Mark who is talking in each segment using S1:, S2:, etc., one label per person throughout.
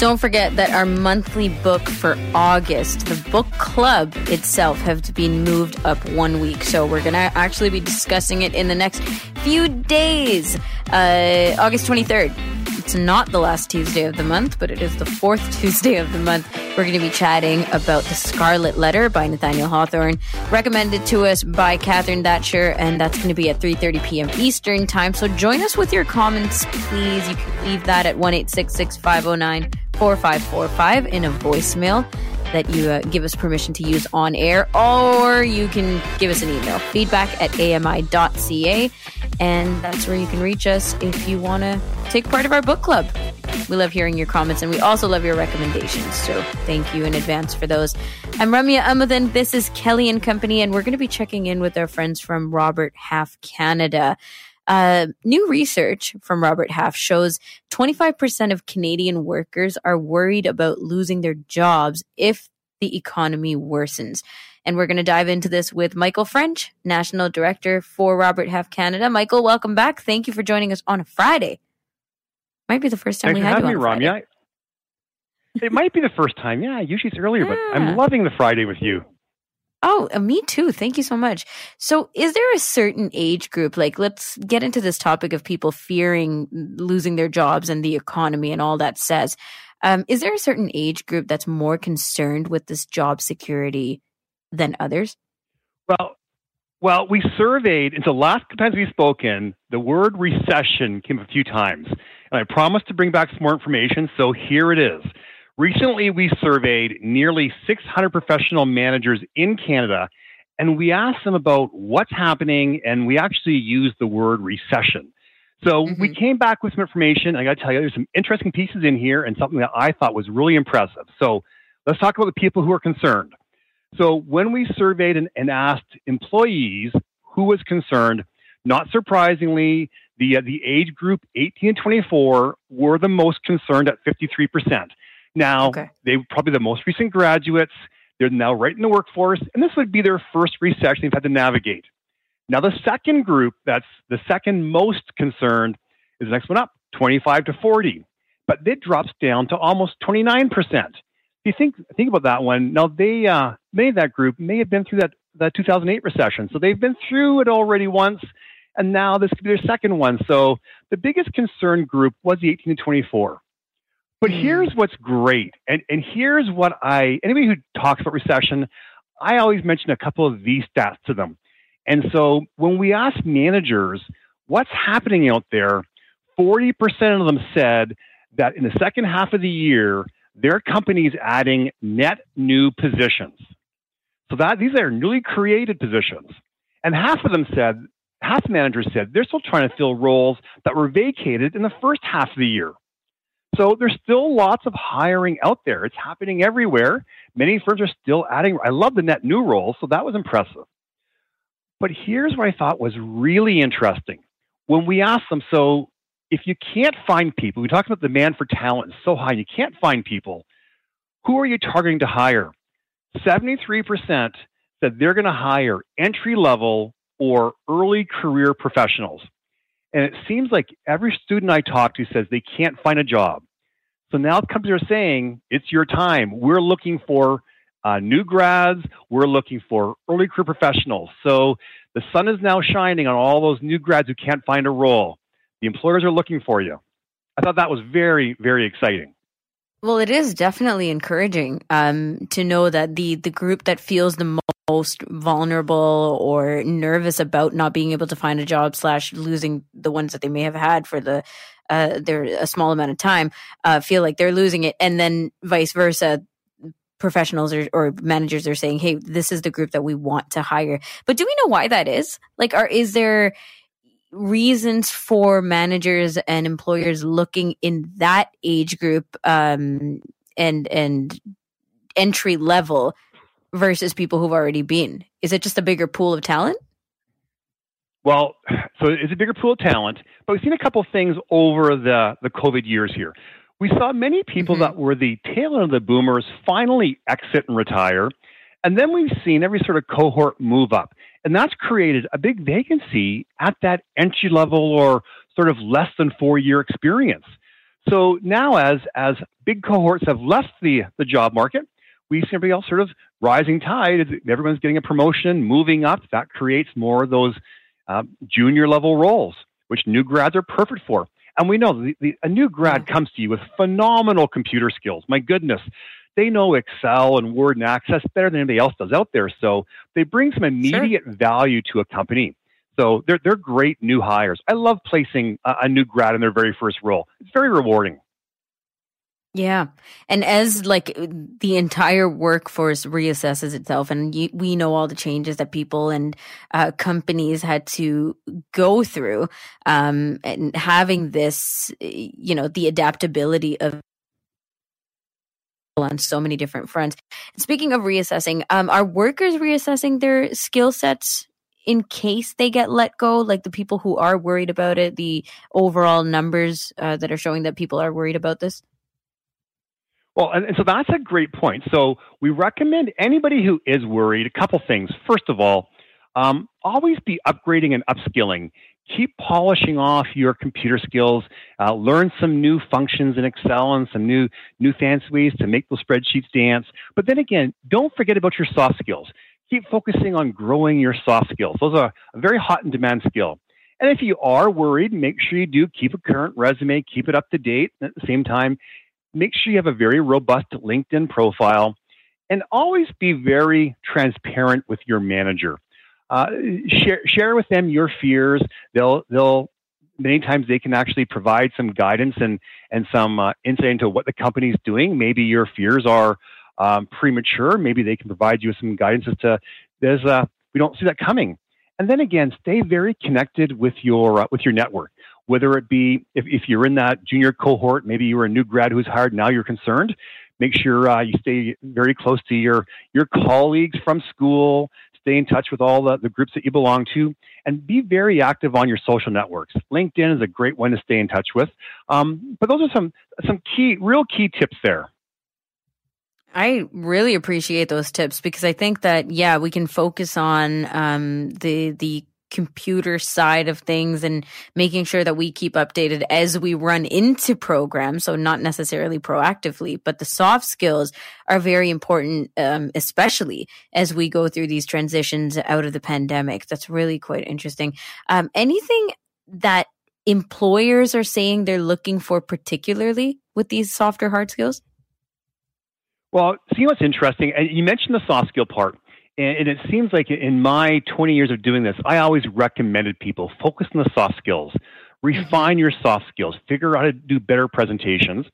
S1: Don't forget that our monthly book for August, the book club itself, has been moved up one week. So we're going to actually be discussing it in the next few days. Uh, August 23rd. It's not the last Tuesday of the month, but it is the fourth Tuesday of the month. We're going to be chatting about The Scarlet Letter by Nathaniel Hawthorne, recommended to us by Catherine Thatcher, and that's going to be at 3.30 p.m. Eastern Time. So join us with your comments, please. You can leave that at 1 509 4545 in a voicemail that you uh, give us permission to use on air, or you can give us an email feedback at ami.ca. And that's where you can reach us if you want to take part of our book club. We love hearing your comments and we also love your recommendations. So thank you in advance for those. I'm Ramya Amuthan. This is Kelly and Company, and we're going to be checking in with our friends from Robert Half Canada. Uh, new research from Robert Half shows 25% of Canadian workers are worried about losing their jobs if the economy worsens. And we're going to dive into this with Michael French, National Director for Robert Half Canada. Michael, welcome back. Thank you for joining us on a Friday. Might be the first time
S2: Thanks
S1: we had you on
S2: me,
S1: Friday.
S2: Yeah, it might be the first time. Yeah, usually it's earlier, but I'm loving the Friday with you.
S1: Oh, uh, me too. Thank you so much. So, is there a certain age group? Like, let's get into this topic of people fearing losing their jobs and the economy and all that says. Um, is there a certain age group that's more concerned with this job security than others?
S2: Well, well, we surveyed, and so last times we've spoken, the word recession came a few times. And I promised to bring back some more information, so here it is. Recently, we surveyed nearly 600 professional managers in Canada, and we asked them about what's happening, and we actually used the word recession. So we
S1: Mhm.
S2: came back with some information. I got to tell you, there's some interesting pieces in here, and something that I thought was really impressive. So let's talk about the people who are concerned. So when we surveyed and, and asked employees who was concerned, not surprisingly, the uh, the age group 18 to 24 were the most concerned at 53%. Now,
S1: Okay.
S2: they probably the most recent graduates. They're now right in the workforce, and this would be their first recession they've had to navigate. Now, the second group, that's the second most concerned, is the next one up, 25 to 40. But it drops down to almost 29%. If you think think about that one, now they uh, many of that group may have been through that, that 2008 recession, so they've been through it already once, and now this could be their second one. So the biggest concern group was the 18 to 24. But
S1: Hmm.
S2: here's what's great, and and here's what I anybody who talks about recession, I always mention a couple of these stats to them. And so when we ask managers what's happening out there, 40% of them said that in the second half of the year, their company is adding net new positions. So that these are newly created positions. And half of them said, half the managers said they're still trying to fill roles that were vacated in the first half of the year. So there's still lots of hiring out there. It's happening everywhere. Many firms are still adding. I love the net new roles, so that was impressive. But here's what I thought was really interesting. When we asked them, so if you can't find people, we talked about the demand for talent is so high, you can't find people, who are you targeting to hire? 73% said they're going to hire entry level or early career professionals. And it seems like every student I talk to says they can't find a job. So now companies are saying it's your time. We're looking for uh, new grads. We're looking for early career professionals. So the sun is now shining on all those new grads who can't find a role. The employers are looking for you. I thought that was very, very exciting.
S1: Well, it is definitely encouraging um, to know that the the group that feels the mo- most vulnerable or nervous about not being able to find a job slash losing the ones that they may have had for the uh, their a small amount of time uh, feel like they're losing it, and then vice versa. Professionals or, or managers are saying, "Hey, this is the group that we want to hire." But do we know why that is? Like, are is there reasons for managers and employers looking in that age group um, and and entry level versus people who've already been? Is it just a bigger pool of talent?
S2: Well, so it's a bigger pool of talent, but we've seen a couple things over the, the COVID years here. We saw many people mm-hmm. that were the tail end of the boomers finally exit and retire. And then we've seen every sort of cohort move up. And that's created a big vacancy at that entry level or sort of less than four year experience. So now, as, as big cohorts have left the, the job market, we see everybody else sort of rising tide. Everyone's getting a promotion, moving up. That creates more of those uh, junior level roles, which new grads are perfect for. And we know the, the, a new grad comes to you with phenomenal computer skills. My goodness, they know Excel and Word and Access better than anybody else does out there. So they bring some immediate sure. value to a company. So they're, they're great new hires. I love placing a, a new grad in their very first role. It's very rewarding.
S1: Yeah. And as like the entire workforce reassesses itself and we know all the changes that people and uh, companies had to go through, um, and having this, you know, the adaptability of on so many different fronts. Speaking of reassessing, um, are workers reassessing their skill sets in case they get let go? Like the people who are worried about it, the overall numbers uh, that are showing that people are worried about this?
S2: Well, and, and, so that's a great point. So we recommend anybody who is worried a couple things. First of all, um, always be upgrading and upskilling. Keep polishing off your computer skills. Uh, learn some new functions in Excel and some new new fancy ways to make those spreadsheets dance. But then again, don't forget about your soft skills. Keep focusing on growing your soft skills. Those are a very hot in demand skill. And if you are worried, make sure you do keep a current resume, keep it up to date. At the same time, make sure you have a very robust LinkedIn profile and always be very transparent with your manager. Uh, share, share with them your fears. They'll, they'll, many times they can actually provide some guidance and, and some uh, insight into what the company's doing. Maybe your fears are um, premature. Maybe they can provide you with some guidance as to there's a, we don't see that coming. And then again, stay very connected with your, uh, with your network whether it be if, if you're in that junior cohort, maybe you're a new grad who's hired, now you're concerned, make sure uh, you stay very close to your, your colleagues from school, stay in touch with all the, the groups that you belong to, and be very active on your social networks. LinkedIn is a great one to stay in touch with. Um, but those are some, some key, real key tips there.
S1: I really appreciate those tips because I think that yeah we can focus on um, the the computer side of things and making sure that we keep updated as we run into programs. So not necessarily proactively, but the soft skills are very important, um, especially as we go through these transitions out of the pandemic. That's really quite interesting. Um, anything that employers are saying they're looking for particularly with these softer hard skills?
S2: Well, see what's interesting, you mentioned the soft skill part. And, it seems like in my 20 years of doing this, I always recommended people focus on the soft skills, mm-hmm. refine your soft skills, figure out how to do better presentations.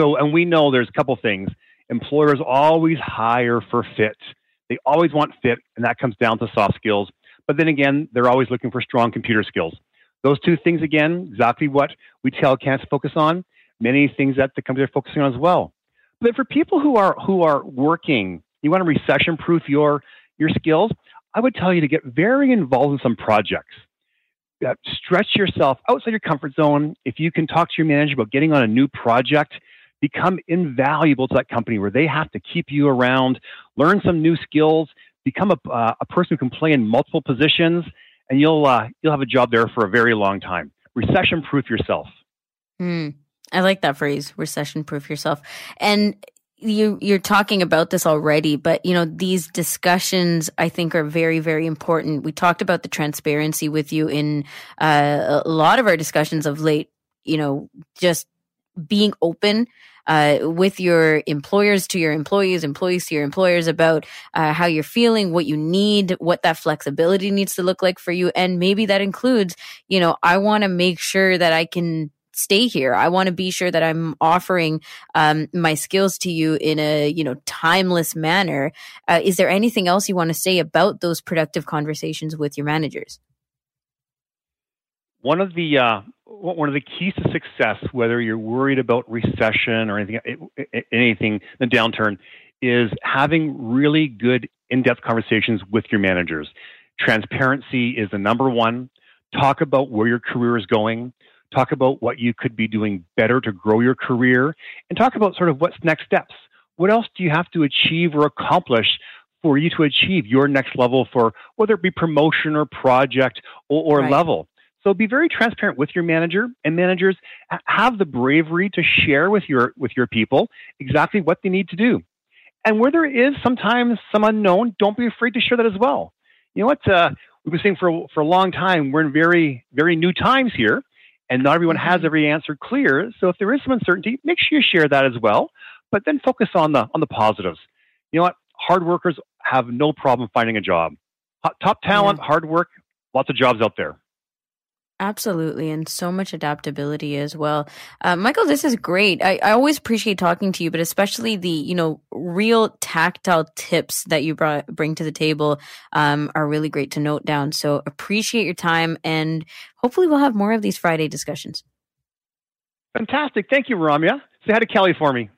S2: So, and we know there's a couple things. Employers always hire for fit. They always want fit, and that comes down to soft skills. But then again, they're always looking for strong computer skills. Those two things, again, exactly what we tell candidates to focus on. Many things that the companies are focusing on as well. But for people who are who are working, you want to recession proof your your skills, I would tell you to get very involved in some projects. Uh, stretch yourself outside your comfort zone. If you can talk to your manager about getting on a new project, become invaluable to that company where they have to keep you around, learn some new skills, become a, uh, a person who can play in multiple positions, and you'll, uh, you'll have a job there for a very long time. Recession proof yourself.
S1: Mm, I like that phrase, recession proof yourself. And you you're talking about this already, but you know these discussions I think are very very important. We talked about the transparency with you in uh, a lot of our discussions of late. You know, just being open uh, with your employers to your employees, employees to your employers about uh, how you're feeling, what you need, what that flexibility needs to look like for you, and maybe that includes, you know, I want to make sure that I can stay here. I want to be sure that I'm offering um, my skills to you in a you know timeless manner. Uh, is there anything else you want to say about those productive conversations with your managers?
S2: One of the uh, one of the keys to success, whether you're worried about recession or anything anything the downturn, is having really good in-depth conversations with your managers. Transparency is the number one. talk about where your career is going, talk about what you could be doing better to grow your career, and talk about sort of what's next steps. What else do you have to achieve or accomplish for you to achieve your next level for whether it be promotion or project or, or right. level? So be very transparent with your manager, and managers have the bravery to share with your with your people exactly what they need to do. And where there is sometimes some unknown, don't be afraid to share that as well. You know what? Uh, we've been saying for for a long time. We're in very very new times here, and not everyone has mm-hmm. every answer clear. So if there is some uncertainty, make sure you share that as well. But then focus on the on the positives. You know what? Hard workers have no problem finding a job. Top talent, yeah. hard work, lots of jobs out there.
S1: Absolutely, and so much adaptability as well. Uh, Michael, this is great. I, I always appreciate talking to you, but especially the you know real tactile tips that you brought, bring to the table um, are really great to note down. So appreciate your time, and hopefully we'll have more of these Friday discussions.
S2: Fantastic, thank you, Ramya. Say hi to Kelly for me.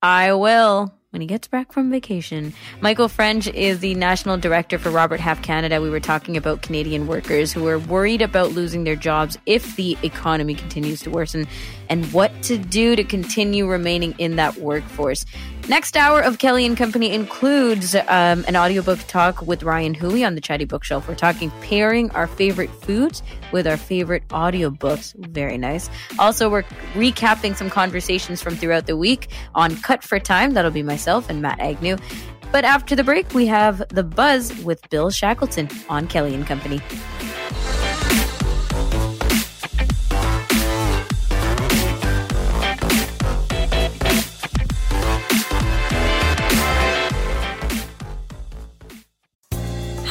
S1: I will when he gets back from vacation. Michael French is the national director for Robert Half Canada. We were talking about Canadian workers who are worried about losing their jobs if the economy continues to worsen and what to do to continue remaining in that workforce. Next hour of Kelly and Company includes um, an audiobook talk with Ryan Hui on the Chatty Bookshelf. We're talking pairing our favorite foods with our favorite audiobooks. Very nice. Also, we're recapping some conversations from throughout the week on Cut for Time. That'll be myself and Matt Agnew. But after the break, we have The Buzz with Bill Shackleton on Kelly and Company.